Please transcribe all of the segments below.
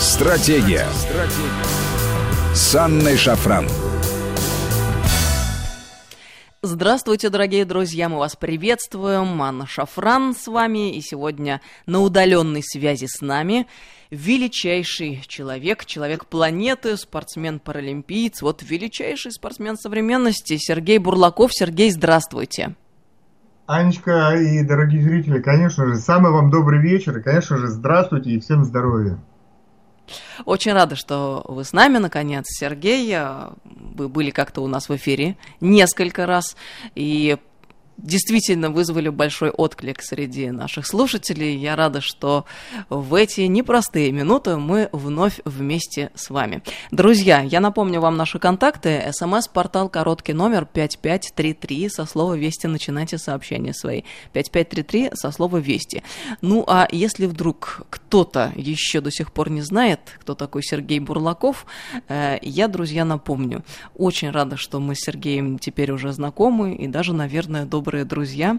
Стратегия. Стратегия. С Анной Шафран. Здравствуйте, дорогие друзья, мы вас приветствуем. Анна Шафран с вами, и сегодня на удаленной связи с нами величайший человек, человек планеты, спортсмен-паралимпиец, вот величайший спортсмен современности Сергей Бурлаков. Сергей, здравствуйте. Анечка и дорогие зрители, конечно же, самый вам добрый вечер, и, конечно же, здравствуйте и всем здоровья. Очень рада, что вы с нами, наконец, Сергей. Вы были как-то у нас в эфире несколько раз, и действительно вызвали большой отклик среди наших слушателей. Я рада, что в эти непростые минуты мы вновь вместе с вами. Друзья, я напомню вам наши контакты. СМС-портал короткий номер 5533 со слова «Вести» начинайте сообщения свои. 5533 со слова «Вести». Ну а если вдруг кто-то еще до сих пор не знает, кто такой Сергей Бурлаков, э, я, друзья, напомню. Очень рада, что мы с Сергеем теперь уже знакомы и даже, наверное, добрые добрые друзья.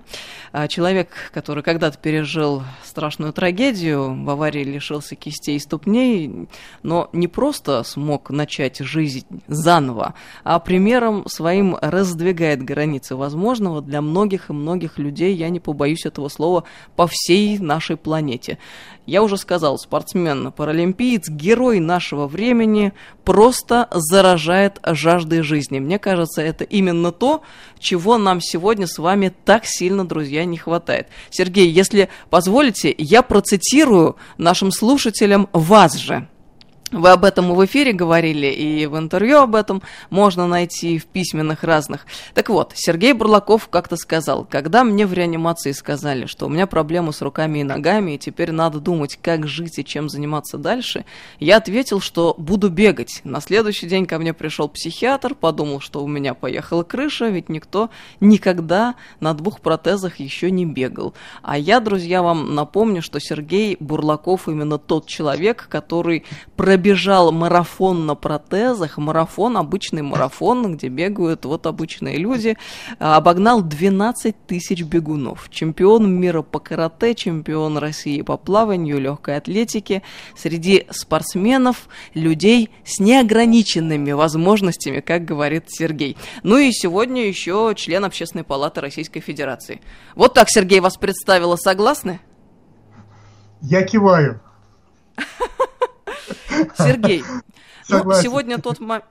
А, человек, который когда-то пережил страшную трагедию, в аварии лишился кистей и ступней, но не просто смог начать жизнь заново, а примером своим раздвигает границы возможного для многих и многих людей, я не побоюсь этого слова, по всей нашей планете. Я уже сказал, спортсмен, паралимпиец, герой нашего времени, просто заражает жаждой жизни. Мне кажется, это именно то, чего нам сегодня с вами так сильно, друзья, не хватает. Сергей, если позволите, я процитирую нашим слушателям вас же. Вы об этом и в эфире говорили, и в интервью об этом можно найти в письменных разных. Так вот, Сергей Бурлаков как-то сказал, когда мне в реанимации сказали, что у меня проблемы с руками и ногами, и теперь надо думать, как жить и чем заниматься дальше, я ответил, что буду бегать. На следующий день ко мне пришел психиатр, подумал, что у меня поехала крыша, ведь никто никогда на двух протезах еще не бегал. А я, друзья, вам напомню, что Сергей Бурлаков именно тот человек, который пробил пробежал марафон на протезах, марафон, обычный марафон, где бегают вот обычные люди, а, обогнал 12 тысяч бегунов. Чемпион мира по карате, чемпион России по плаванию, легкой атлетике. Среди спортсменов людей с неограниченными возможностями, как говорит Сергей. Ну и сегодня еще член Общественной палаты Российской Федерации. Вот так Сергей вас представила, согласны? Я киваю. Сергей, ну, сегодня тот момент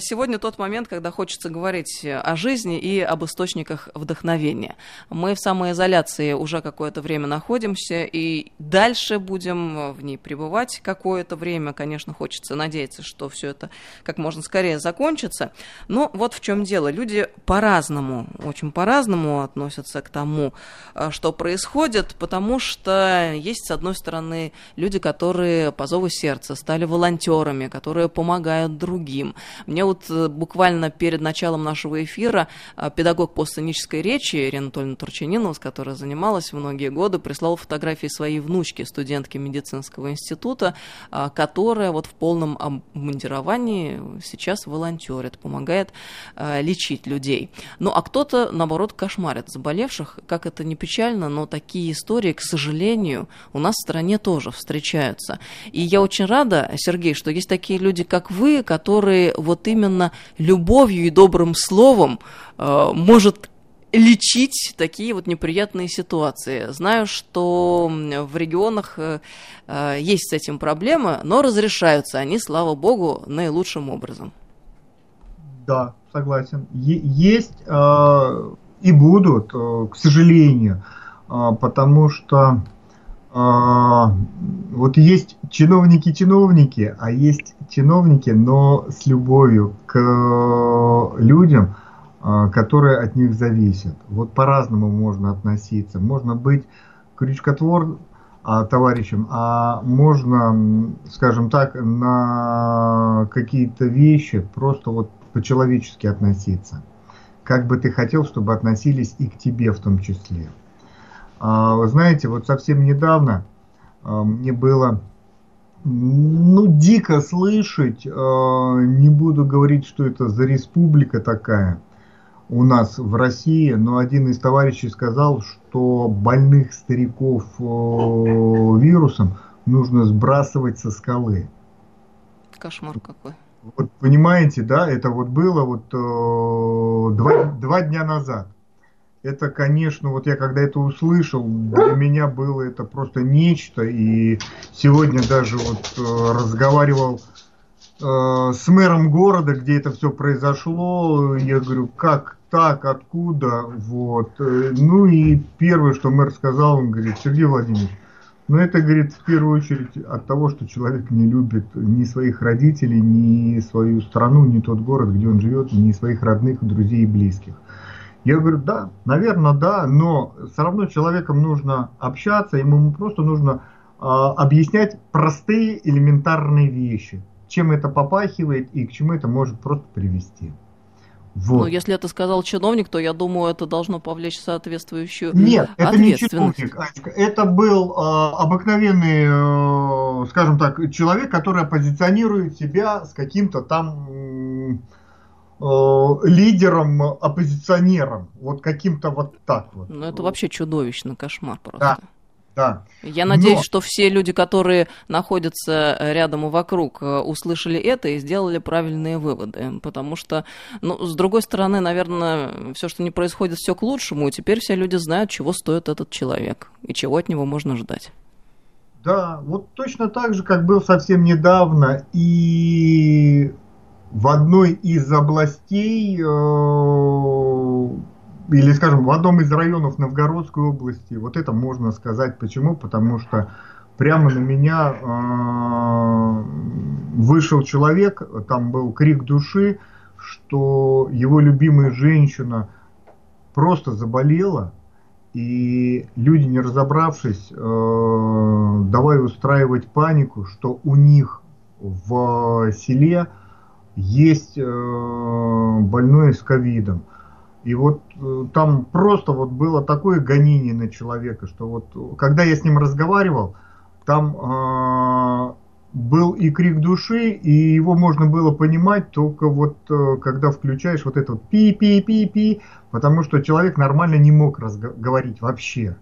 Сегодня тот момент, когда хочется говорить о жизни и об источниках вдохновения. Мы в самоизоляции уже какое-то время находимся, и дальше будем в ней пребывать какое-то время. Конечно, хочется надеяться, что все это как можно скорее закончится. Но вот в чем дело. Люди по-разному, очень по-разному относятся к тому, э, что происходит, потому что есть, с одной стороны, люди, которые по зову сердца стали волонтерами, которые помогают другим мне вот э, буквально перед началом нашего эфира э, педагог по сценической речи Ирина Анатольевна Турчанинова, с которой занималась многие годы, прислала фотографии своей внучки, студентки медицинского института, э, которая вот в полном обмундировании сейчас волонтерит, помогает лечить людей. Ну, а кто-то, наоборот, кошмарит заболевших. Как это не печально, но такие истории, к сожалению, у нас в стране тоже встречаются. И я очень рада, Сергей, что есть такие люди, как вы, которые вот вот именно любовью и добрым словом э, может лечить такие вот неприятные ситуации. Знаю, что в регионах э, э, есть с этим проблемы, но разрешаются они, слава богу, наилучшим образом. Да, согласен. Е- есть э, и будут, э, к сожалению, э, потому что вот есть чиновники-чиновники, а есть чиновники, но с любовью к людям, а, которые от них зависят. Вот по-разному можно относиться. Можно быть крючкотвор а, товарищем, а можно, скажем так, на какие-то вещи просто вот по-человечески относиться. Как бы ты хотел, чтобы относились и к тебе в том числе. А, вы знаете, вот совсем недавно а, мне было ну, дико слышать, а, не буду говорить, что это за республика такая у нас в России, но один из товарищей сказал, что больных стариков вирусом нужно сбрасывать со скалы. Кошмар какой. Вот понимаете, да, это вот было вот э, два, два дня назад. Это, конечно, вот я когда это услышал, для меня было это просто нечто. И сегодня даже вот э, разговаривал э, с мэром города, где это все произошло. Я говорю, как так, откуда, вот. Э, ну и первое, что мэр сказал, он говорит, Сергей Владимирович, ну это, говорит, в первую очередь от того, что человек не любит ни своих родителей, ни свою страну, ни тот город, где он живет, ни своих родных, друзей и близких. Я говорю, да, наверное, да, но все равно человеком нужно общаться, ему просто нужно э, объяснять простые элементарные вещи, чем это попахивает и к чему это может просто привести. Вот. Ну, если это сказал чиновник, то я думаю, это должно повлечь соответствующую Нет, это не чиновник, Анечка. Это был э, обыкновенный, э, скажем так, человек, который позиционирует себя с каким-то там лидером, оппозиционером. Вот каким-то вот так вот. Ну, это вообще чудовищно, кошмар просто. Да. Да. Я надеюсь, Но... что все люди, которые находятся рядом и вокруг, э, услышали это и сделали правильные выводы. Потому что, ну, с другой стороны, наверное, все, что не происходит, все к лучшему, и теперь все люди знают, чего стоит этот человек и чего от него можно ждать. Да, вот точно так же, как был совсем недавно, и в одной из областей э, или, скажем, в одном из районов Новгородской области, вот это можно сказать. Почему? Потому что прямо на меня э, вышел человек, там был крик души, что его любимая женщина просто заболела, и люди, не разобравшись, э, давай устраивать панику, что у них в селе есть э, больной с ковидом. И вот э, там просто вот было такое гонение на человека, что вот когда я с ним разговаривал, там э, был и крик души, и его можно было понимать только вот э, когда включаешь вот это вот пи-пи-пи-пи, потому что человек нормально не мог разговаривать вообще.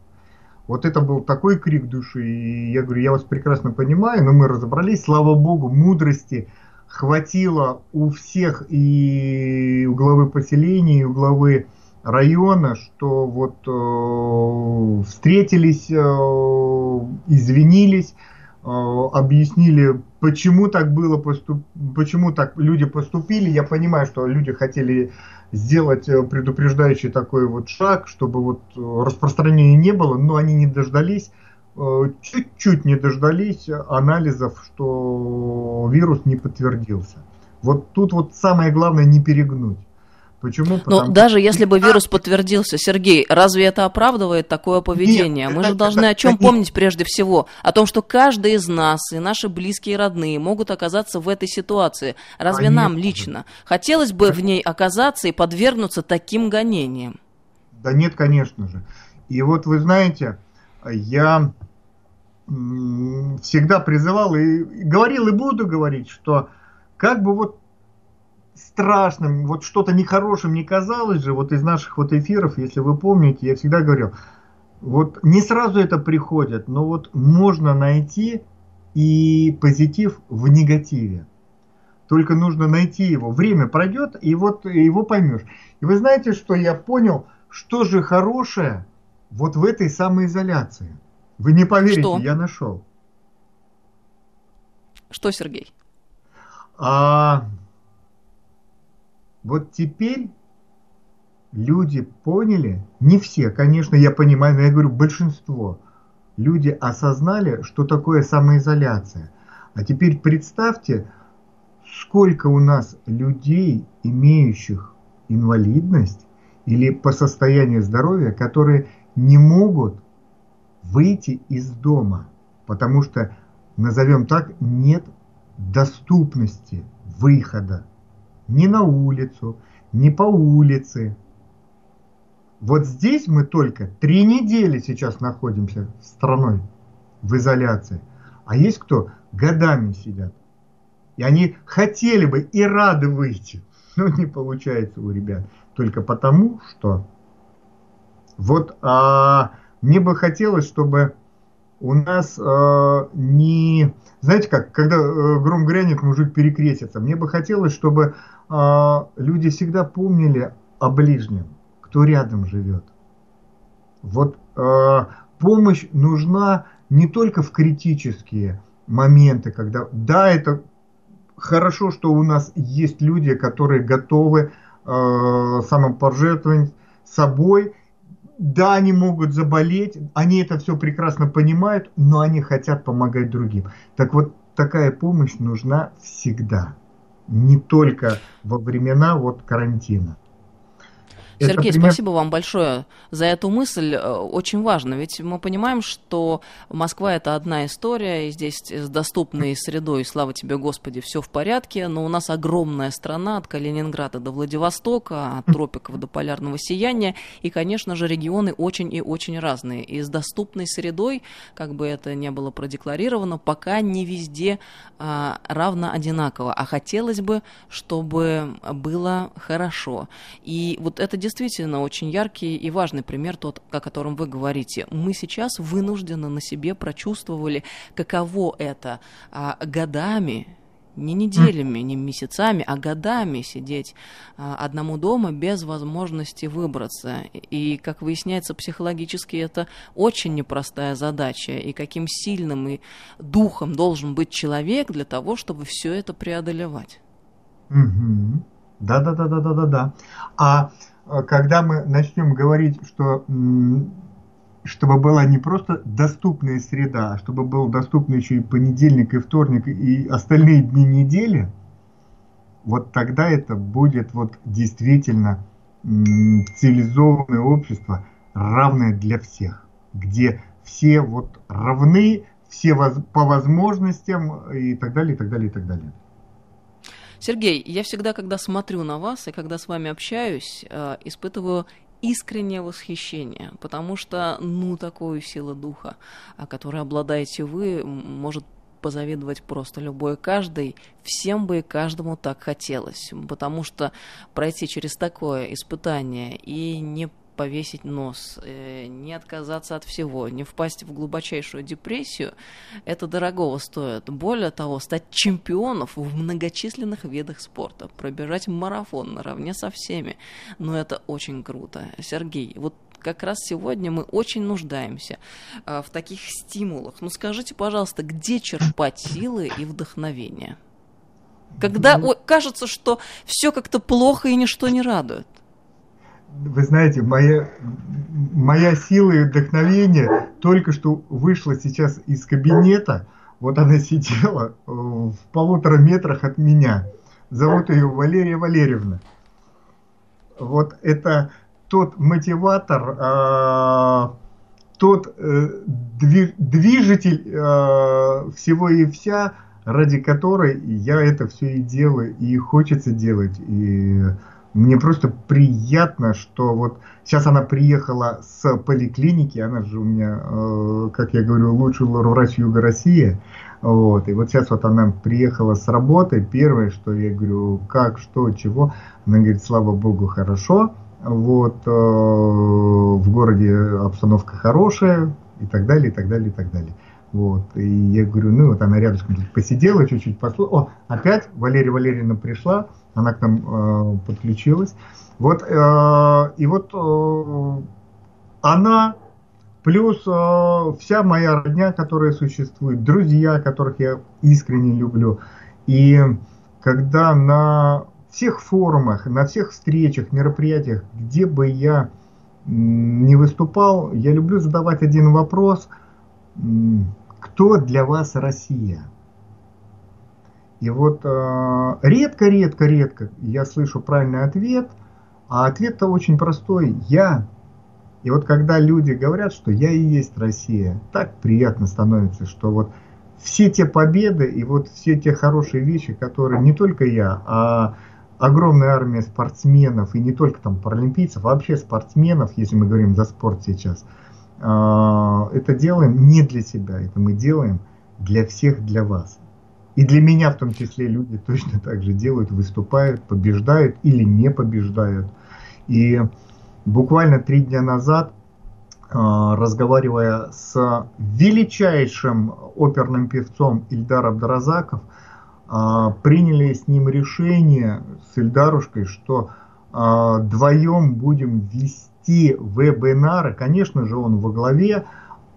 Вот это был такой крик души, и я говорю, я вас прекрасно понимаю, но мы разобрались, слава богу, мудрости – хватило у всех и у главы поселения, и у главы района, что вот э, встретились, э, извинились, э, объяснили, почему так было, поступ... почему так люди поступили. Я понимаю, что люди хотели сделать э, предупреждающий такой вот шаг, чтобы вот распространения не было, но они не дождались. Э, чуть-чуть не дождались анализов, что вирус не подтвердился. Вот тут вот самое главное не перегнуть. Почему? Но даже если бы вирус подтвердился, Сергей, разве это оправдывает такое поведение? Нет, Мы это, же должны это, о чем это, помнить прежде всего? О том, что каждый из нас и наши близкие и родные могут оказаться в этой ситуации. Разве Конечно. нам лично хотелось бы в ней оказаться и подвергнуться таким гонениям? Да нет, конечно же. И вот вы знаете, я всегда призывал и говорил и буду говорить, что как бы вот страшным, вот что-то нехорошим не казалось же, вот из наших вот эфиров, если вы помните, я всегда говорил, вот не сразу это приходит, но вот можно найти и позитив в негативе. Только нужно найти его. Время пройдет, и вот его поймешь. И вы знаете, что я понял, что же хорошее вот в этой самоизоляции. Вы не поверите, что? я нашел. Что, Сергей? А, вот теперь люди поняли, не все, конечно, я понимаю, но я говорю большинство, люди осознали, что такое самоизоляция. А теперь представьте, сколько у нас людей, имеющих инвалидность или по состоянию здоровья, которые не могут выйти из дома, потому что, назовем так, нет доступности выхода ни на улицу, ни по улице. Вот здесь мы только три недели сейчас находимся страной в изоляции. А есть кто годами сидят. И они хотели бы и рады выйти, но не получается у ребят. Только потому, что вот а, мне бы хотелось, чтобы у нас э, не знаете как, когда э, гром грянет, мужик перекрестится. Мне бы хотелось, чтобы э, люди всегда помнили о ближнем, кто рядом живет. Вот э, помощь нужна не только в критические моменты, когда, да, это хорошо, что у нас есть люди, которые готовы э, самопожертвовать собой. Да, они могут заболеть, они это все прекрасно понимают, но они хотят помогать другим. Так вот, такая помощь нужна всегда, не только во времена вот карантина. Сергей, Это пример... спасибо вам большое за эту мысль. Э, очень важно, ведь мы понимаем, что Москва это одна история, и здесь с доступной средой, слава тебе, Господи, все в порядке, но у нас огромная страна от Калининграда до Владивостока, от тропиков до полярного сияния, и, конечно же, регионы очень и очень разные. И с доступной средой, как бы это ни было продекларировано, пока не везде а, равно одинаково, а хотелось бы, чтобы было хорошо. И вот это действительно действительно очень яркий и важный пример, тот, о котором вы говорите. Мы сейчас вынуждены на себе прочувствовали, каково это а, годами, не неделями, не месяцами, а годами сидеть а, одному дома без возможности выбраться. И, как выясняется, психологически это очень непростая задача. И каким сильным и духом должен быть человек для того, чтобы все это преодолевать. Да, да, да, да, да, да, да. А когда мы начнем говорить, что чтобы была не просто доступная среда, а чтобы был доступный еще и понедельник, и вторник, и остальные дни недели, вот тогда это будет вот действительно цивилизованное общество, равное для всех, где все вот равны, все по возможностям и так далее, и так далее, и так далее. Сергей, я всегда, когда смотрю на вас и когда с вами общаюсь, э, испытываю искреннее восхищение, потому что, ну, такую силу духа, о которой обладаете вы, может позавидовать просто любой каждый, всем бы и каждому так хотелось, потому что пройти через такое испытание и не повесить нос, э, не отказаться от всего, не впасть в глубочайшую депрессию, это дорогого стоит. Более того, стать чемпионов в многочисленных видах спорта, пробежать марафон наравне со всеми. Но это очень круто. Сергей, вот как раз сегодня мы очень нуждаемся э, в таких стимулах. Ну скажите, пожалуйста, где черпать силы и вдохновение? Когда ну, кажется, что все как-то плохо и ничто не радует вы знаете, моя, моя сила и вдохновение только что вышла сейчас из кабинета. Вот она сидела э, в полутора метрах от меня. Зовут ее Валерия Валерьевна. Вот это тот мотиватор, э, тот э, движитель всего и вся, ради которой я это все и делаю, и хочется делать. И мне просто приятно, что вот сейчас она приехала с поликлиники, она же у меня, э, как я говорю, лучший врач Юга России. Вот, и вот сейчас вот она приехала с работы, первое, что я говорю, как, что, чего, она говорит, слава богу, хорошо, вот, э, в городе обстановка хорошая, и так далее, и так далее, и так далее. Вот. И я говорю, ну вот она рядышком посидела, чуть-чуть послушала. О, опять Валерия Валерьевна пришла, она к нам э, подключилась. Вот, э, и вот э, она плюс э, вся моя родня, которая существует, друзья, которых я искренне люблю. И когда на всех форумах, на всех встречах, мероприятиях, где бы я не выступал, я люблю задавать один вопрос – кто для вас Россия? И вот редко-редко-редко э, я слышу правильный ответ, а ответ-то очень простой – я. И вот когда люди говорят, что я и есть Россия, так приятно становится, что вот все те победы и вот все те хорошие вещи, которые не только я, а огромная армия спортсменов, и не только там паралимпийцев, а вообще спортсменов, если мы говорим за спорт сейчас – это делаем не для себя, это мы делаем для всех, для вас. И для меня в том числе люди точно так же делают, выступают, побеждают или не побеждают. И буквально три дня назад разговаривая с величайшим оперным певцом Ильдар Абдразаков, приняли с ним решение, с Ильдарушкой, что вдвоем будем вести вебинары, конечно же, он во главе,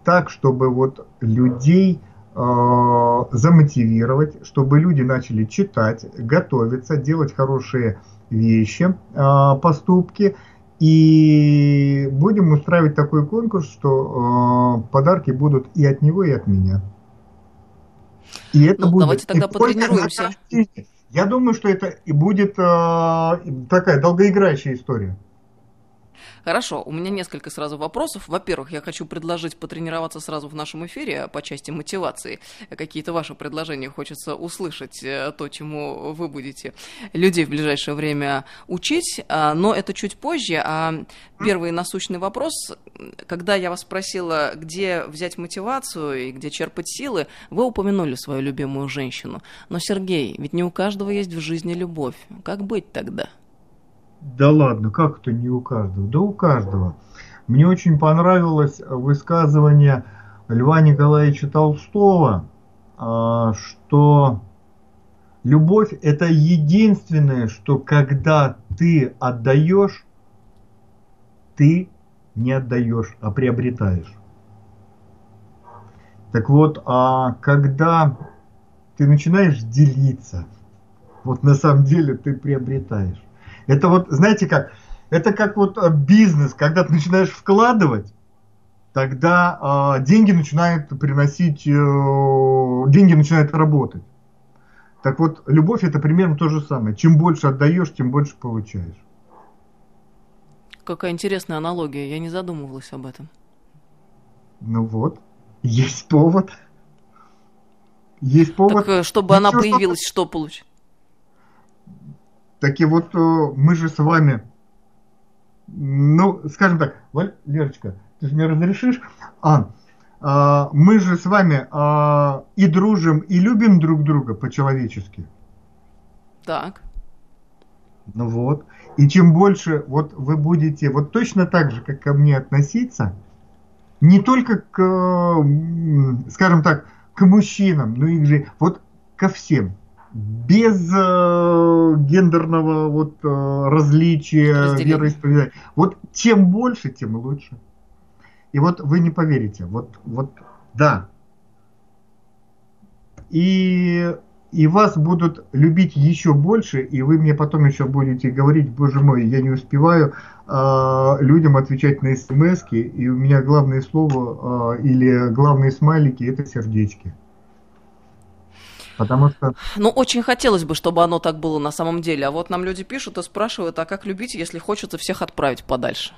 так, чтобы вот людей э, замотивировать, чтобы люди начали читать, готовиться, делать хорошие вещи, э, поступки. И будем устраивать такой конкурс, что э, подарки будут и от него, и от меня. И это ну, будет давайте тогда потренируемся. Я думаю, что это и будет э, такая долгоиграющая история. Хорошо, у меня несколько сразу вопросов. Во-первых, я хочу предложить потренироваться сразу в нашем эфире по части мотивации. Какие-то ваши предложения хочется услышать, э, то, чему вы будете людей в ближайшее время учить, а, но это чуть позже. А первый насущный вопрос, когда я вас спросила, где взять мотивацию и где черпать силы, вы упомянули свою любимую женщину. Но, Сергей, ведь не у каждого есть в жизни любовь. Как быть тогда? Да ладно, как это не у каждого? Да у каждого. Мне очень понравилось высказывание Льва Николаевича Толстого, а, что любовь это единственное, что когда ты отдаешь, ты не отдаешь, а приобретаешь. Так вот, а когда ты начинаешь делиться, вот на самом деле ты приобретаешь. Это вот, знаете как, это как вот э, бизнес, когда ты начинаешь вкладывать, тогда э, деньги начинают приносить, э, деньги начинают работать. Так вот, любовь это примерно то же самое. Чем больше отдаешь, тем больше получаешь. Какая интересная аналогия, я не задумывалась об этом. Ну вот, есть повод. Есть повод. Так, э, чтобы она появилась, что, что получить? Так и вот э, мы же с вами, ну, скажем так, Лерочка, ты же мне разрешишь? А, а, мы же с вами а, и дружим, и любим друг друга по-человечески. Так. Ну вот. И чем больше вот вы будете вот точно так же, как ко мне относиться, не только к, скажем так, к мужчинам, но и же вот ко всем без э, гендерного вот э, различия вероисповедания. Вот чем больше, тем лучше. И вот вы не поверите, вот, вот да. И, и вас будут любить еще больше, и вы мне потом еще будете говорить, боже мой, я не успеваю э, людям отвечать на смс и у меня главное слово э, или главные смайлики это сердечки. Потому что... Ну, очень хотелось бы, чтобы оно так было на самом деле. А вот нам люди пишут и спрашивают, а как любить, если хочется всех отправить подальше?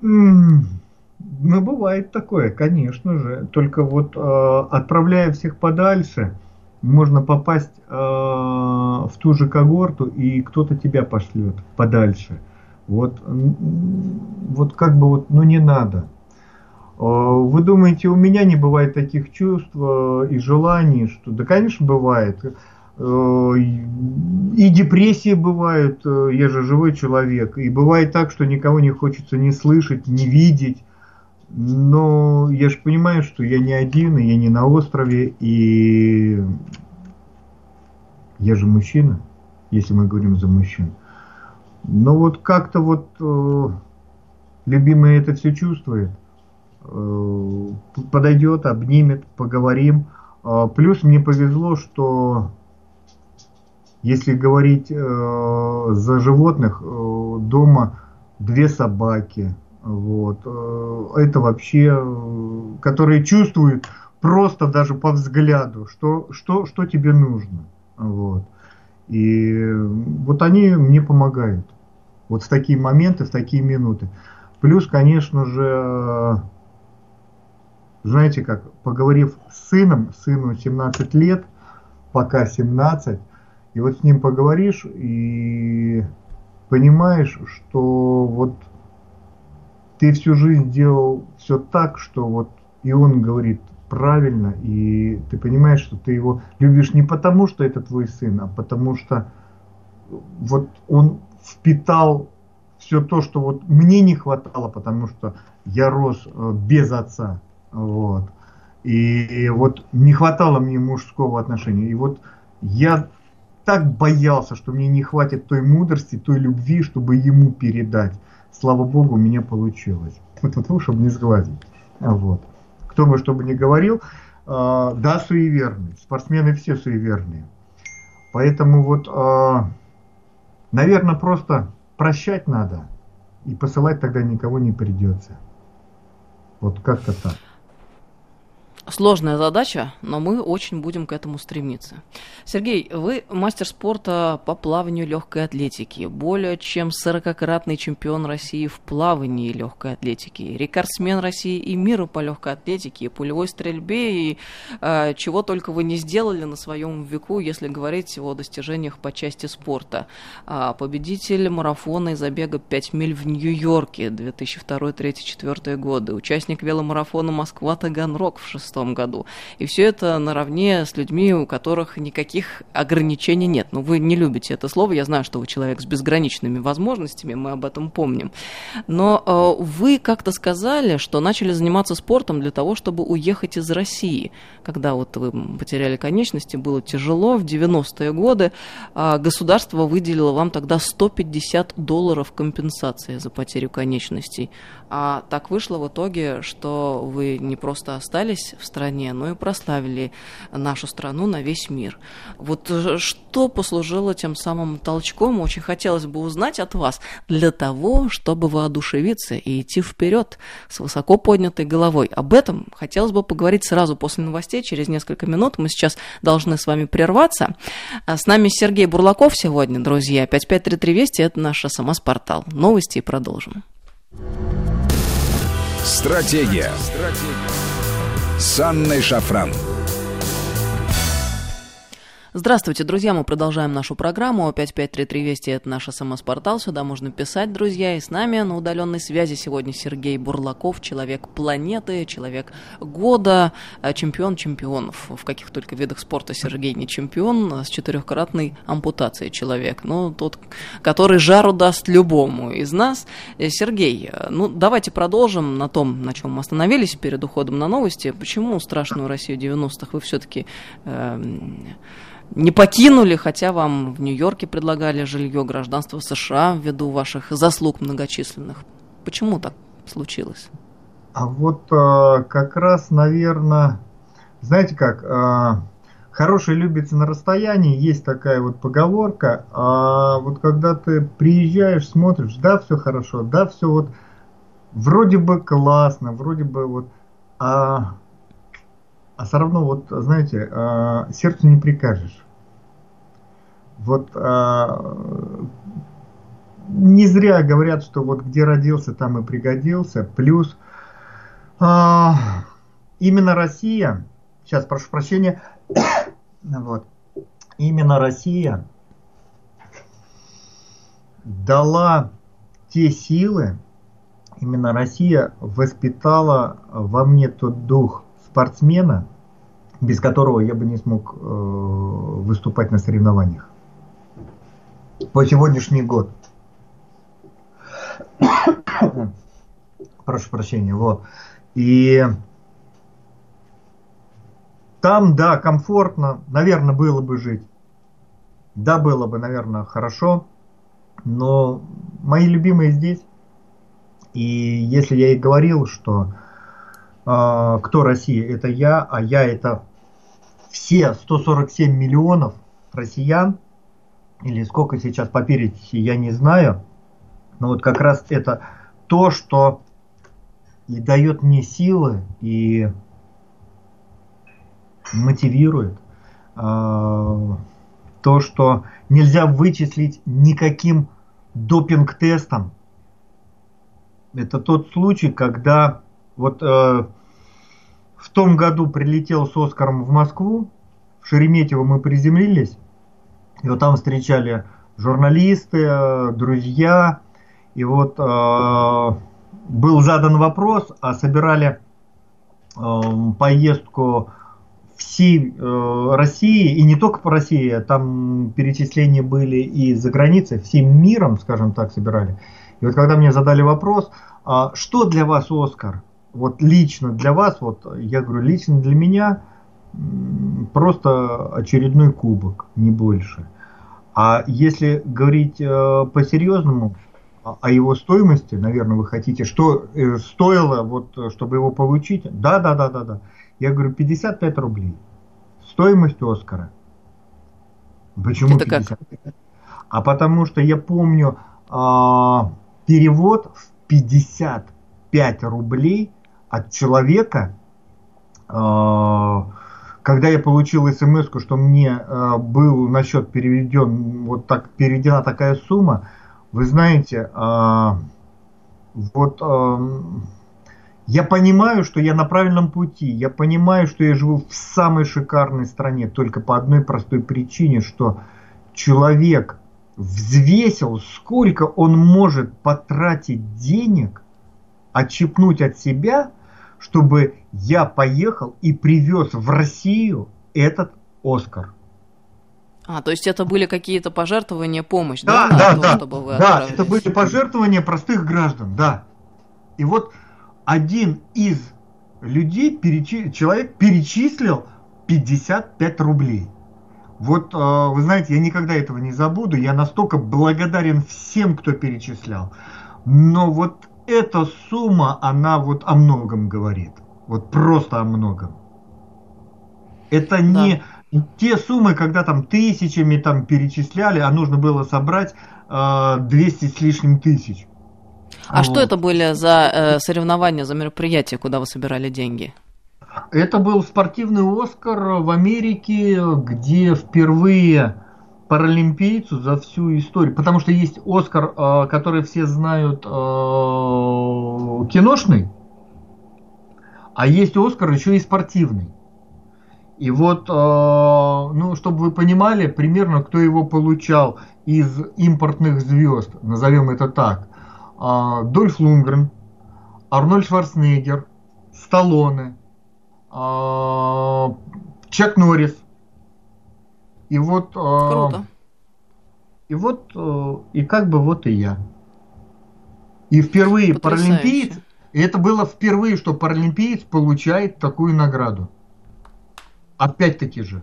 Ну, бывает такое, конечно же. Только вот э, отправляя всех подальше, можно попасть э, в ту же когорту, и кто-то тебя пошлет подальше. Вот, вот как бы вот, ну не надо. Э, вы думаете, у меня не бывает таких чувств э, и желаний, что да, конечно, бывает. Э, и депрессии бывают, я же живой человек. И бывает так, что никого не хочется не слышать, не видеть. Но я же понимаю, что я не один, и я не на острове, и я же мужчина, если мы говорим за мужчин. Но вот как-то вот любимый это все чувствует. Э, подойдет, обнимет, поговорим. А, плюс мне повезло, что если говорить э, за животных, э, дома две собаки, вот, это вообще, которые чувствуют просто даже по взгляду, что, что, что тебе нужно. Вот. И вот они мне помогают. Вот в такие моменты, в такие минуты. Плюс, конечно же, знаете как, поговорив с сыном, сыну 17 лет, пока 17, и вот с ним поговоришь и понимаешь, что вот ты всю жизнь делал все так, что вот и он говорит правильно, и ты понимаешь, что ты его любишь не потому, что это твой сын, а потому что вот он впитал все то, что вот мне не хватало, потому что я рос э, без отца. Вот. И вот не хватало мне мужского отношения. И вот я так боялся, что мне не хватит той мудрости, той любви, чтобы ему передать. Слава Богу, у меня получилось. Вот, вот, чтобы не сглазить. Вот. Кто бы что бы ни говорил, э, да, суеверный. Спортсмены все суеверные. Поэтому вот, э, наверное, просто прощать надо. И посылать тогда никого не придется. Вот как-то так. Сложная задача, но мы очень будем к этому стремиться. Сергей, вы мастер спорта по плаванию легкой атлетики, более чем 40-кратный чемпион России в плавании и легкой атлетики, рекордсмен России и мира по легкой атлетике, пулевой стрельбе и э, чего только вы не сделали на своем веку, если говорить о достижениях по части спорта. А, победитель марафона и забега 5 миль в Нью-Йорке 2002, 2003, 2004 годы, участник веломарафона Москва-Таганрог в 6 2006 году. И все это наравне с людьми, у которых никаких ограничений нет. Ну, вы не любите это слово, я знаю, что вы человек с безграничными возможностями, мы об этом помним. Но э, вы как-то сказали, что начали заниматься спортом для того, чтобы уехать из России. Когда вот вы потеряли конечности, было тяжело, в 90-е годы э, государство выделило вам тогда 150 долларов компенсации за потерю конечностей. А так вышло в итоге, что вы не просто остались в стране, но и прославили нашу страну на весь мир. Вот э, что послужило тем самым толчком, очень хотелось бы узнать от вас, для того, чтобы воодушевиться и идти вперед с высоко поднятой головой. Об этом хотелось бы поговорить сразу после новостей, через несколько минут. Мы сейчас должны с вами прерваться. А с нами Сергей Бурлаков сегодня, друзья. 5533 Вести – это наш СМС-портал. Новости и продолжим. Стратегия. Стратегия. С Анной Шафран. Здравствуйте, друзья, мы продолжаем нашу программу. 5533 Вести – это наш СМС-портал, сюда можно писать, друзья. И с нами на удаленной связи сегодня Сергей Бурлаков, человек планеты, человек года, э, чемпион чемпионов. В каких только видах спорта Сергей не чемпион, а с четырехкратной ампутацией человек. Ну, тот, который жару даст любому из нас. Э, Сергей, э, ну, давайте продолжим на том, на чем мы остановились перед уходом на новости. Почему страшную Россию 90-х вы все-таки э, не покинули, хотя вам в Нью-Йорке предлагали жилье гражданства США ввиду ваших заслуг многочисленных. Почему так случилось? А вот э, как раз, наверное, знаете как, э, хороший любится на расстоянии, есть такая вот поговорка, а вот когда ты приезжаешь, смотришь, да, все хорошо, да, все вот вроде бы классно, вроде бы вот, а а все равно, вот, знаете, э, сердцу не прикажешь. Вот э, не зря говорят, что вот где родился, там и пригодился. Плюс э, именно Россия, сейчас прошу прощения, вот, именно Россия дала те силы, именно Россия воспитала во мне тот дух спортсмена, без которого я бы не смог э, выступать на соревнованиях. По сегодняшний год. Прошу прощения, вот. И там, да, комфортно, наверное, было бы жить. Да, было бы, наверное, хорошо. Но мои любимые здесь. И если я и говорил, что э, кто Россия, это я, а я это все 147 миллионов россиян, или сколько сейчас по перечи, я не знаю, но вот как раз это то, что и дает мне силы и мотивирует э, то, что нельзя вычислить никаким допинг-тестом. Это тот случай, когда вот э, в том году прилетел с Оскаром в Москву, в Шереметьево мы приземлились, и вот там встречали журналисты, друзья, и вот э, был задан вопрос, а собирали э, поездку всей э, России, и не только по России, там перечисления были и за границей, всем миром, скажем так, собирали. И вот когда мне задали вопрос, а, что для вас Оскар? Вот лично для вас, вот я говорю, лично для меня просто очередной кубок, не больше. А если говорить э, по-серьезному о его стоимости, наверное, вы хотите, что э, стоило, вот, чтобы его получить? Да, да, да, да, да. Я говорю, 55 рублей. Стоимость Оскара. Почему Это 55? Как? А потому что я помню э, перевод в 55 рублей от человека, э, когда я получил смс, что мне э, был на счет переведен, вот так переведена такая сумма, вы знаете, э, вот я понимаю, что я на правильном пути, я понимаю, что я живу в самой шикарной стране, только по одной простой причине, что человек взвесил, сколько он может потратить денег, отщипнуть от себя – чтобы я поехал и привез в Россию этот Оскар. А, то есть это были какие-то пожертвования, помощь, да? Да, да, то, да. Чтобы вы да, это были пожертвования простых граждан, да. И вот один из людей, перечи... человек перечислил 55 рублей. Вот, э, вы знаете, я никогда этого не забуду. Я настолько благодарен всем, кто перечислял. Но вот эта сумма, она вот о многом говорит. Вот просто о многом. Это да. не те суммы, когда там тысячами там перечисляли, а нужно было собрать э, 200 с лишним тысяч. А вот. что это были за э, соревнования, за мероприятия, куда вы собирали деньги? Это был спортивный Оскар в Америке, где впервые паралимпийцу за всю историю. Потому что есть Оскар, э, который все знают, э, киношный, а есть Оскар еще и спортивный. И вот, э, ну, чтобы вы понимали, примерно кто его получал из импортных звезд, назовем это так. Дольф Лунгрен, Арнольд Шварценеггер, Сталлоне, Чак Норрис, и вот... Э, Круто. И вот, э, и как бы вот и я. И впервые Потрясающе. паралимпиец, и это было впервые, что паралимпиец получает такую награду. Опять-таки же.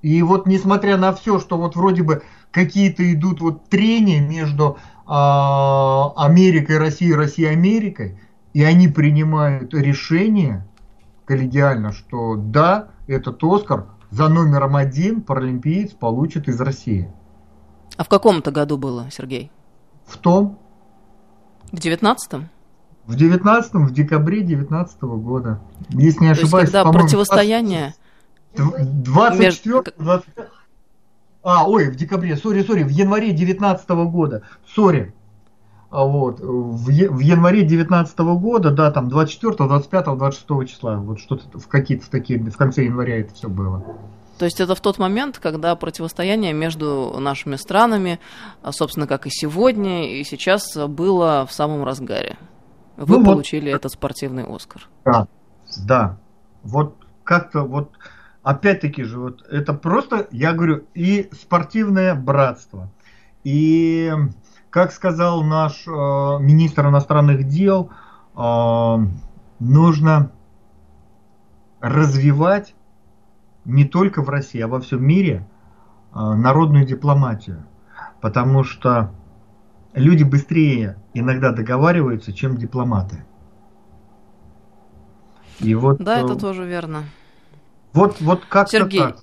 И вот несмотря на все, что вот вроде бы какие-то идут вот трения между э, Америкой, Россией, Россией, Америкой, и они принимают решение коллегиально, что да, этот Оскар за номером один паралимпиец получит из России. А в каком-то году было, Сергей? В том. В девятнадцатом? В девятнадцатом, в декабре девятнадцатого года. Если не ошибаюсь, То есть, когда противостояние... 24 20... А, ой, в декабре, сори, сори, в январе девятнадцатого года, сори. А вот, в, в январе 2019 года, да, там 24, 25, 26 числа, вот что-то в какие-то такие, в конце января это все было. То есть это в тот момент, когда противостояние между нашими странами, а, собственно, как и сегодня, и сейчас было в самом разгаре. Вы ну, получили вот, этот спортивный Оскар. Да, да. Вот как-то вот, опять-таки же, вот это просто, я говорю, и спортивное братство, и как сказал наш э, министр иностранных дел, э, нужно развивать не только в России, а во всем мире э, народную дипломатию. Потому что люди быстрее иногда договариваются, чем дипломаты. И вот, да, это э, тоже верно. Вот, вот как Сергей, так.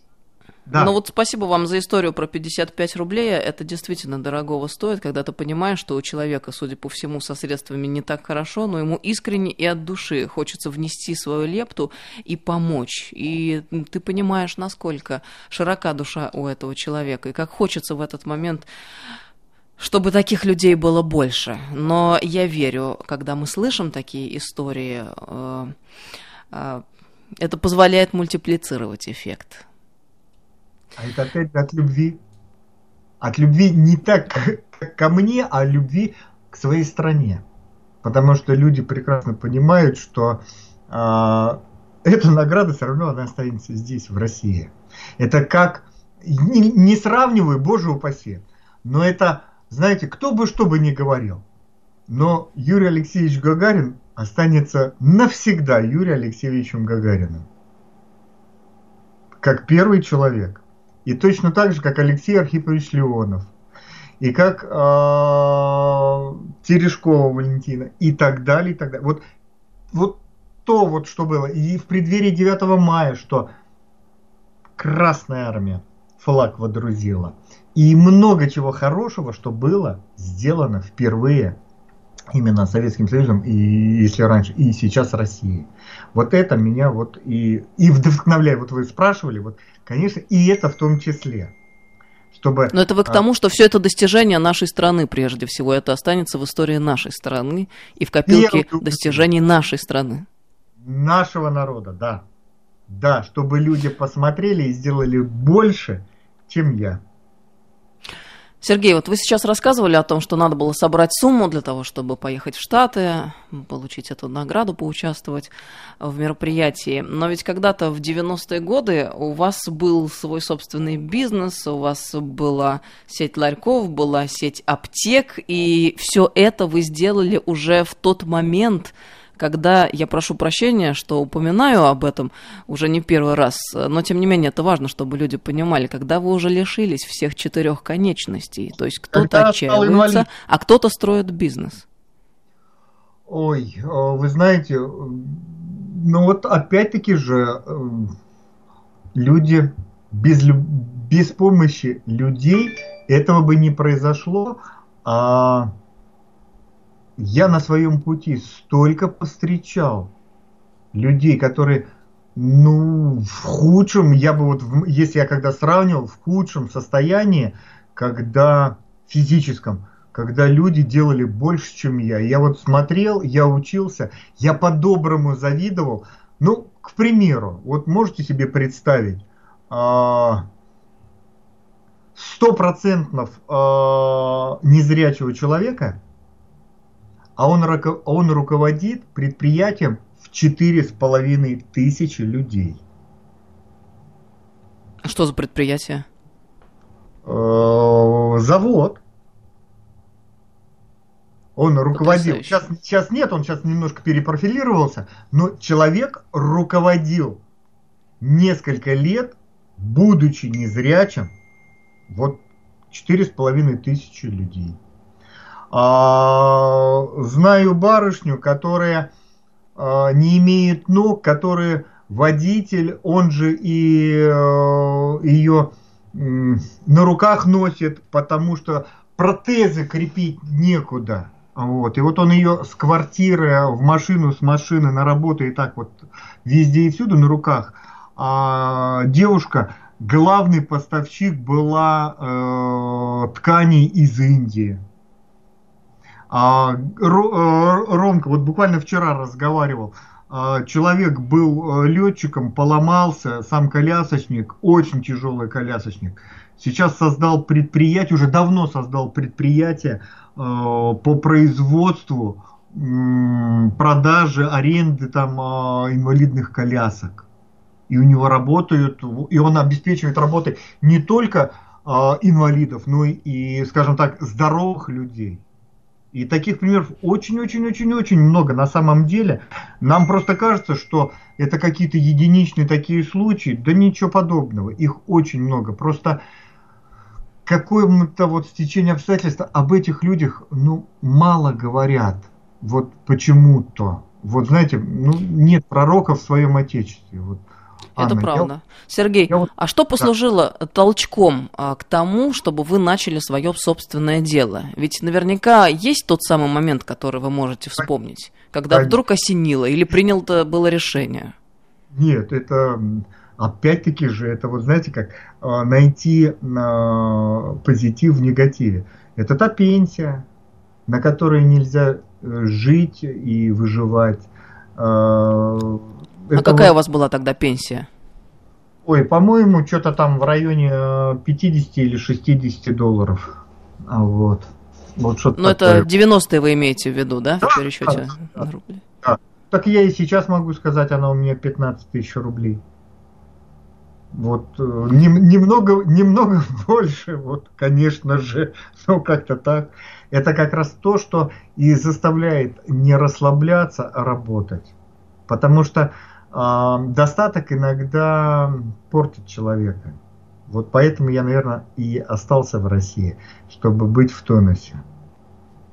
Да. Но вот спасибо вам за историю про 55 рублей. Это действительно дорогого стоит, когда ты понимаешь, что у человека, судя по всему, со средствами не так хорошо, но ему искренне и от души хочется внести свою лепту и помочь. И ты понимаешь, насколько широка душа у этого человека, и как хочется в этот момент чтобы таких людей было больше. Но я верю, когда мы слышим такие истории, э, э, это позволяет мультиплицировать эффект. А это опять от любви. От любви не так ко мне, а любви к своей стране. Потому что люди прекрасно понимают, что э, эта награда все равно она останется здесь, в России. Это как, не, не сравниваю, боже упаси, но это, знаете, кто бы что бы ни говорил, но Юрий Алексеевич Гагарин останется навсегда Юрием Алексеевичем Гагариным. Как первый человек. И точно так же, как Алексей Архипович Леонов. И как э, Терешкова Валентина. И так далее, и так далее. Вот, вот то, вот, что было. И в преддверии 9 мая, что Красная Армия флаг водрузила. И много чего хорошего, что было сделано впервые именно Советским Союзом, и если раньше, и сейчас Россией. Вот это меня вот и, и вдохновляет. Вот вы спрашивали, вот, конечно, и это в том числе. Чтобы, Но это вы к а, тому, что все это достижение нашей страны прежде всего. Это останется в истории нашей страны и в копилке достижений нашей страны. Нашего народа, да. Да, чтобы люди посмотрели и сделали больше, чем я. Сергей, вот вы сейчас рассказывали о том, что надо было собрать сумму для того, чтобы поехать в Штаты, получить эту награду, поучаствовать в мероприятии. Но ведь когда-то в 90-е годы у вас был свой собственный бизнес, у вас была сеть ларьков, была сеть аптек, и все это вы сделали уже в тот момент, когда я прошу прощения, что упоминаю об этом уже не первый раз, но тем не менее это важно, чтобы люди понимали, когда вы уже лишились всех четырех конечностей, то есть кто-то отчаивается, а кто-то строит бизнес. Ой, э, вы знаете, ну вот опять-таки же э, люди без, без помощи людей этого бы не произошло, а я на своем пути столько повстречал людей, которые, ну, в худшем, я бы вот, если я когда сравнивал, в худшем состоянии, когда физическом, когда люди делали больше, чем я. Я вот смотрел, я учился, я по-доброму завидовал. Ну, к примеру, вот можете себе представить, а, стопроцентно а, незрячего человека – а он, он руководит предприятием в четыре с половиной тысячи людей. Что за предприятие? Э, завод. Он руководил. Сейчас, сейчас нет, он сейчас немножко перепрофилировался, но человек руководил несколько лет, будучи незрячим, вот четыре с половиной тысячи людей. А, знаю барышню, которая а, не имеет ног, которая водитель, он же и э, ее на руках носит, потому что протезы крепить некуда. Вот. И вот он ее с квартиры в машину, с машины на работу и так вот везде и всюду на руках. А девушка, главный поставщик была э, тканей из Индии. А, э, Ромка, вот буквально вчера разговаривал, а, человек был э, летчиком, поломался, сам колясочник, очень тяжелый колясочник. Сейчас создал предприятие, уже давно создал предприятие э, по производству, продаже, аренды там инвалидных колясок. И у него работают, и он обеспечивает работой не только инвалидов, но и, скажем так, здоровых людей. И таких примеров очень-очень-очень-очень много на самом деле. Нам просто кажется, что это какие-то единичные такие случаи. Да ничего подобного. Их очень много. Просто какое-то вот стечение обстоятельств об этих людях ну, мало говорят. Вот почему-то. Вот знаете, ну, нет пророков в своем отечестве. Вот это Анна, правда. Я... Сергей, я вот... а что послужило да. толчком а, к тому, чтобы вы начали свое собственное дело? Ведь наверняка есть тот самый момент, который вы можете вспомнить, когда Конечно. вдруг осенило или принято было решение? Нет, это опять-таки же, это вот знаете как, а, найти а, позитив в негативе. Это та пенсия, на которой нельзя э, жить и выживать. А, а какая вот... у вас была тогда пенсия? Ой, по-моему, что-то там в районе 50 э, или 60 долларов. А вот. Вот что Но такое. это 90-е вы имеете в виду, да, да в пересчете да, на рубли? Да. Так я и сейчас могу сказать, она у меня 15 тысяч рублей. Вот э, немного, немного больше, вот, конечно же, но как-то так. Это как раз то, что и заставляет не расслабляться, а работать. Потому что достаток иногда портит человека. Вот поэтому я, наверное, и остался в России, чтобы быть в тонусе.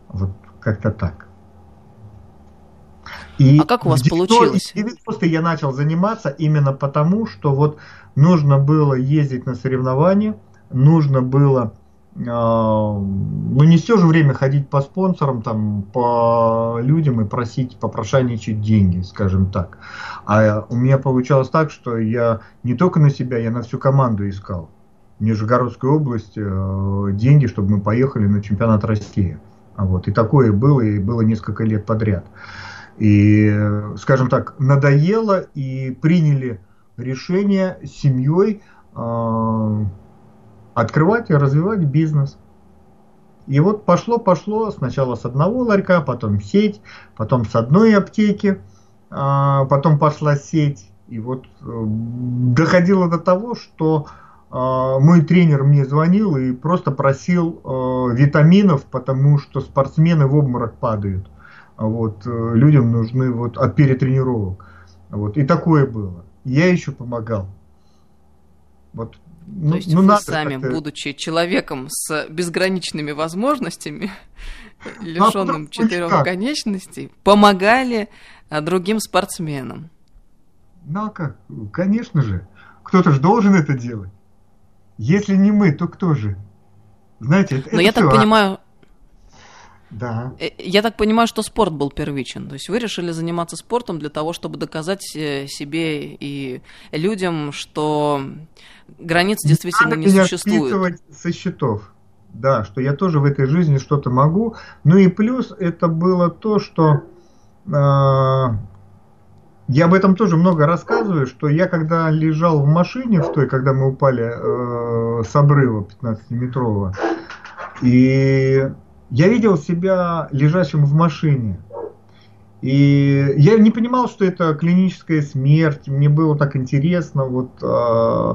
Вот как-то так. И а как у вас получилось? И просто я начал заниматься именно потому, что вот нужно было ездить на соревнования, нужно было а, ну не все же время ходить по спонсорам, там, по людям и просить, попрошайничать деньги, скажем так. А у меня получалось так, что я не только на себя, я на всю команду искал. Нижегородской области э, деньги, чтобы мы поехали на чемпионат России. Вот. И такое было, и было несколько лет подряд. И, скажем так, надоело и приняли решение с семьей э, открывать и развивать бизнес. И вот пошло-пошло, сначала с одного ларька, потом сеть, потом с одной аптеки, э, потом пошла сеть. И вот э, доходило до того, что э, мой тренер мне звонил и просто просил э, витаминов, потому что спортсмены в обморок падают. Вот, э, людям нужны вот от перетренировок. Вот, и такое было. Я еще помогал. Вот, ну, То есть ну, вы сами, будучи человеком с безграничными возможностями, лишенным четырех конечностей, помогали а, другим спортсменам. Ну а как? Конечно же. Кто-то же должен это делать. Если не мы, то кто же? Знаете, это, Но это я все, так а понимаю, да. Э, я так понимаю, что спорт был первичен. То есть вы решили заниматься спортом для того, чтобы доказать э, себе и людям, что границ действительно не меня существует. со счетов. Да, что я тоже в этой жизни что-то могу. Ну и плюс это было то, что э, я об этом тоже много рассказываю, что я когда лежал в машине в той, когда мы упали э, с обрыва 15-метрового, и я видел себя лежащим в машине. И я не понимал, что это клиническая смерть. Мне было так интересно. Вот, э,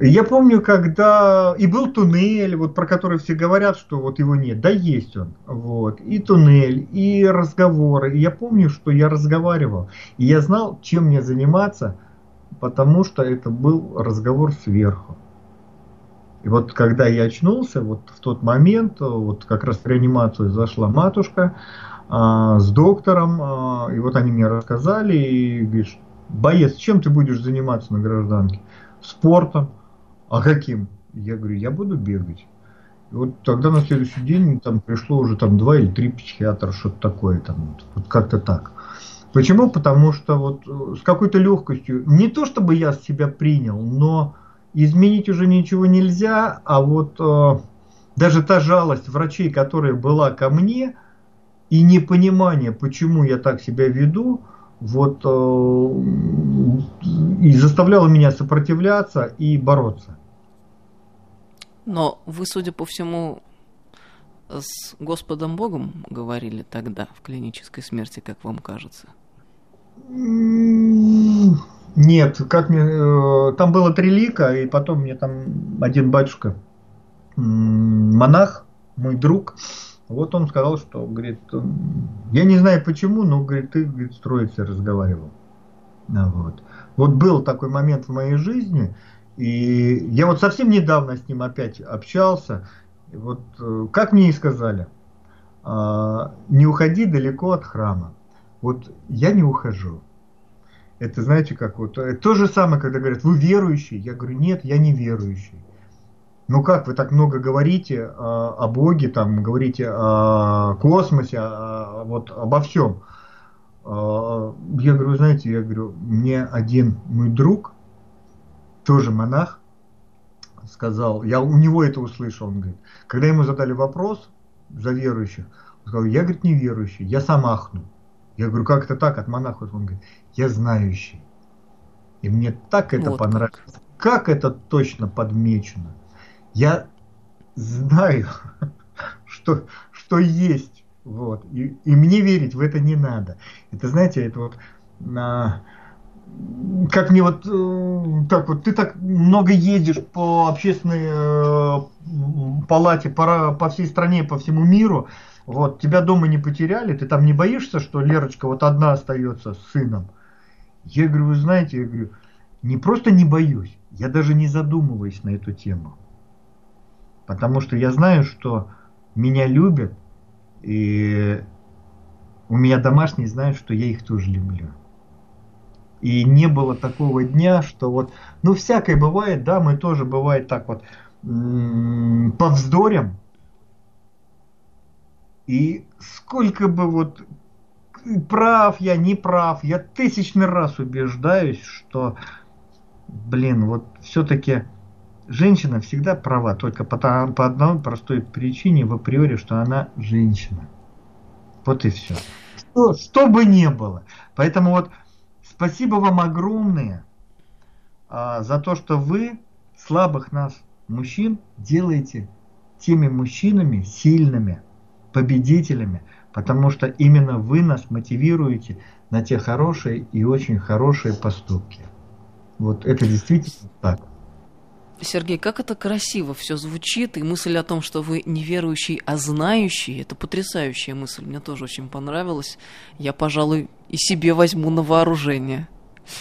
я помню, когда и был туннель, вот про который все говорят, что вот его нет. Да, есть он. Вот. И туннель, и разговоры. И я помню, что я разговаривал. И я знал, чем мне заниматься, потому что это был разговор сверху. И вот когда я очнулся, вот в тот момент, вот как раз в реанимацию зашла матушка а, с доктором, а, и вот они мне рассказали, и говоришь, боец, чем ты будешь заниматься на гражданке? Спортом. А каким? Я говорю, я буду бегать. И вот тогда на следующий день там пришло уже там два или три психиатра, что-то такое там, вот как-то так. Почему? Потому что вот э, с какой-то легкостью, не то чтобы я себя принял, но изменить уже ничего нельзя, а вот э, даже та жалость врачей, которая была ко мне, и непонимание, почему я так себя веду, вот э, и заставляло меня сопротивляться и бороться. Но вы, судя по всему, с Господом Богом говорили тогда в клинической смерти, как вам кажется? Нет, как мне, э, там было три лика, и потом мне там один батюшка, монах, мой друг, вот он сказал, что, говорит, я не знаю почему, но, говорит, ты, говорит, с троицей разговаривал. А вот. вот был такой момент в моей жизни, и я вот совсем недавно с ним опять общался, вот э, как мне и сказали, а, не уходи далеко от храма. Вот я не ухожу. Это знаете, как вот э, то же самое, когда говорят, вы верующий. Я говорю, нет, я не верующий. Ну как вы так много говорите о, о Боге, там говорите о космосе, о, вот обо всем. А, я говорю, знаете, я говорю, мне один мой друг, тоже монах, сказал, я у него это услышал, он говорит, когда ему задали вопрос за верующих, он сказал, я, говорит, не верующий, я сам ахну. Я говорю, как это так, от монахов? Он говорит, я знающий. И мне так это вот понравилось. Как. как это точно подмечено. Я знаю, что, что есть. Вот. И, и мне верить в это не надо. Это, знаете, это вот на, как мне вот э, так вот, ты так много ездишь по общественной э, палате по, по всей стране, по всему миру, вот, тебя дома не потеряли, ты там не боишься, что Лерочка вот одна остается с сыном? Я говорю, вы знаете, я говорю, не просто не боюсь, я даже не задумываюсь на эту тему. Потому что я знаю, что меня любят, и у меня домашние знают, что я их тоже люблю. И не было такого дня, что вот, ну всякое бывает, да, мы тоже бывает так вот повздорим. И сколько бы вот прав я, не прав, я тысячный раз убеждаюсь, что, блин, вот все-таки женщина всегда права, только по, по одной простой причине в априори, что она женщина. Вот и все. Что, что бы ни было. Поэтому вот Спасибо вам огромное а, за то, что вы слабых нас, мужчин, делаете теми мужчинами сильными, победителями, потому что именно вы нас мотивируете на те хорошие и очень хорошие поступки. Вот это действительно так. Сергей, как это красиво все звучит, и мысль о том, что вы не верующий, а знающий, это потрясающая мысль, мне тоже очень понравилась. Я, пожалуй, и себе возьму на вооружение.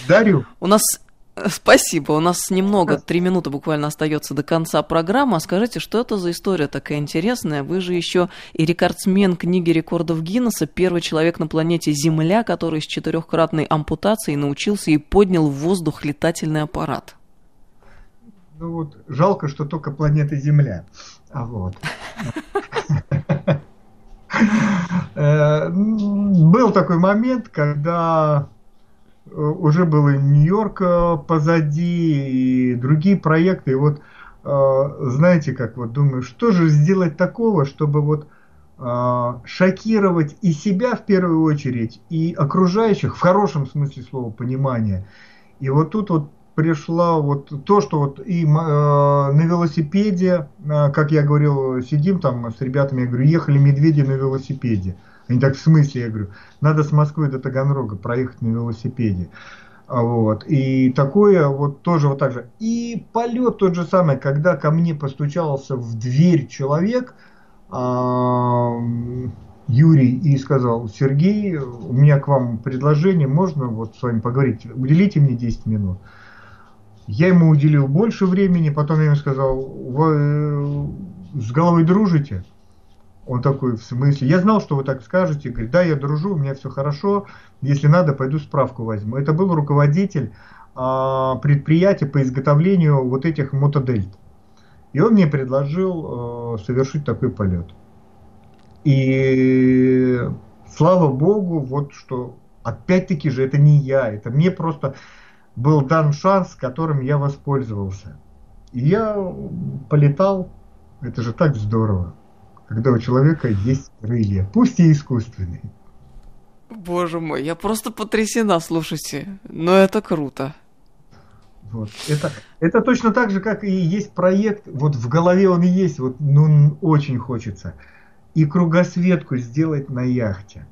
Дарю. У нас Спасибо. У нас немного, три минуты буквально остается до конца программы. А скажите, что это за история такая интересная? Вы же еще и рекордсмен книги рекордов Гиннесса, первый человек на планете Земля, который с четырехкратной ампутацией научился и поднял в воздух летательный аппарат. Ну вот, жалко, что только планета Земля. А вот. Э, был такой момент, когда э, уже был и Нью-Йорк э, позади, и другие проекты. И вот, знаете, как вот думаю, что же сделать такого, чтобы вот шокировать и себя в первую очередь, и окружающих, в хорошем смысле слова понимания. И вот тут вот пришла вот то, что вот и э, на велосипеде, э, как я говорил, сидим там с ребятами, я говорю, ехали медведи на велосипеде. Они так, в смысле, я говорю, надо с Москвы до Таганрога проехать на велосипеде. А вот. И такое вот тоже вот так же. И полет тот же самый, когда ко мне постучался в дверь человек, э, Юрий, и сказал, Сергей, у меня к вам предложение, можно вот с вами поговорить, уделите мне 10 минут. Я ему уделил больше времени, потом я ему сказал, вы э, с головой дружите? Он такой, в смысле? Я знал, что вы так скажете. Говорит, да, я дружу, у меня все хорошо. Если надо, пойду справку возьму. Это был руководитель а, предприятия по изготовлению вот этих мотодельт. И он мне предложил а, совершить такой полет. И слава богу, вот что опять-таки же это не я, это мне просто был дан шанс, которым я воспользовался. И я полетал, это же так здорово, когда у человека есть крылья, пусть и искусственные. Боже мой, я просто потрясена, слушайте, но это круто. Вот. Это, это точно так же, как и есть проект, вот в голове он и есть, вот, ну, очень хочется. И кругосветку сделать на яхте.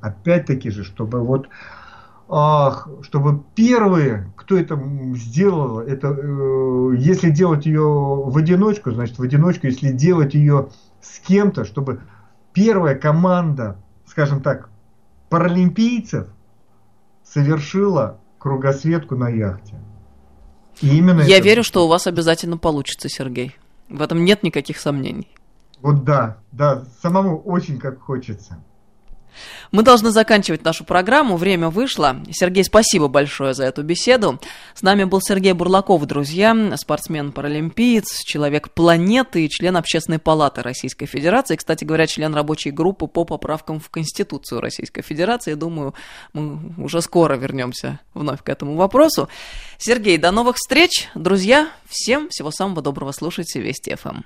Опять-таки же, чтобы вот чтобы первые, кто это сделал, это э, если делать ее в одиночку, значит в одиночку, если делать ее с кем-то, чтобы первая команда, скажем так, паралимпийцев совершила кругосветку на яхте. И именно Я это... верю, что у вас обязательно получится, Сергей. В этом нет никаких сомнений. Вот да, да, самому очень как хочется. Мы должны заканчивать нашу программу. Время вышло. Сергей, спасибо большое за эту беседу. С нами был Сергей Бурлаков, друзья, спортсмен-паралимпиец, человек планеты и член Общественной палаты Российской Федерации. Кстати говоря, член рабочей группы по поправкам в Конституцию Российской Федерации. Думаю, мы уже скоро вернемся вновь к этому вопросу. Сергей, до новых встреч. Друзья, всем всего самого доброго. Слушайте Вести ФМ.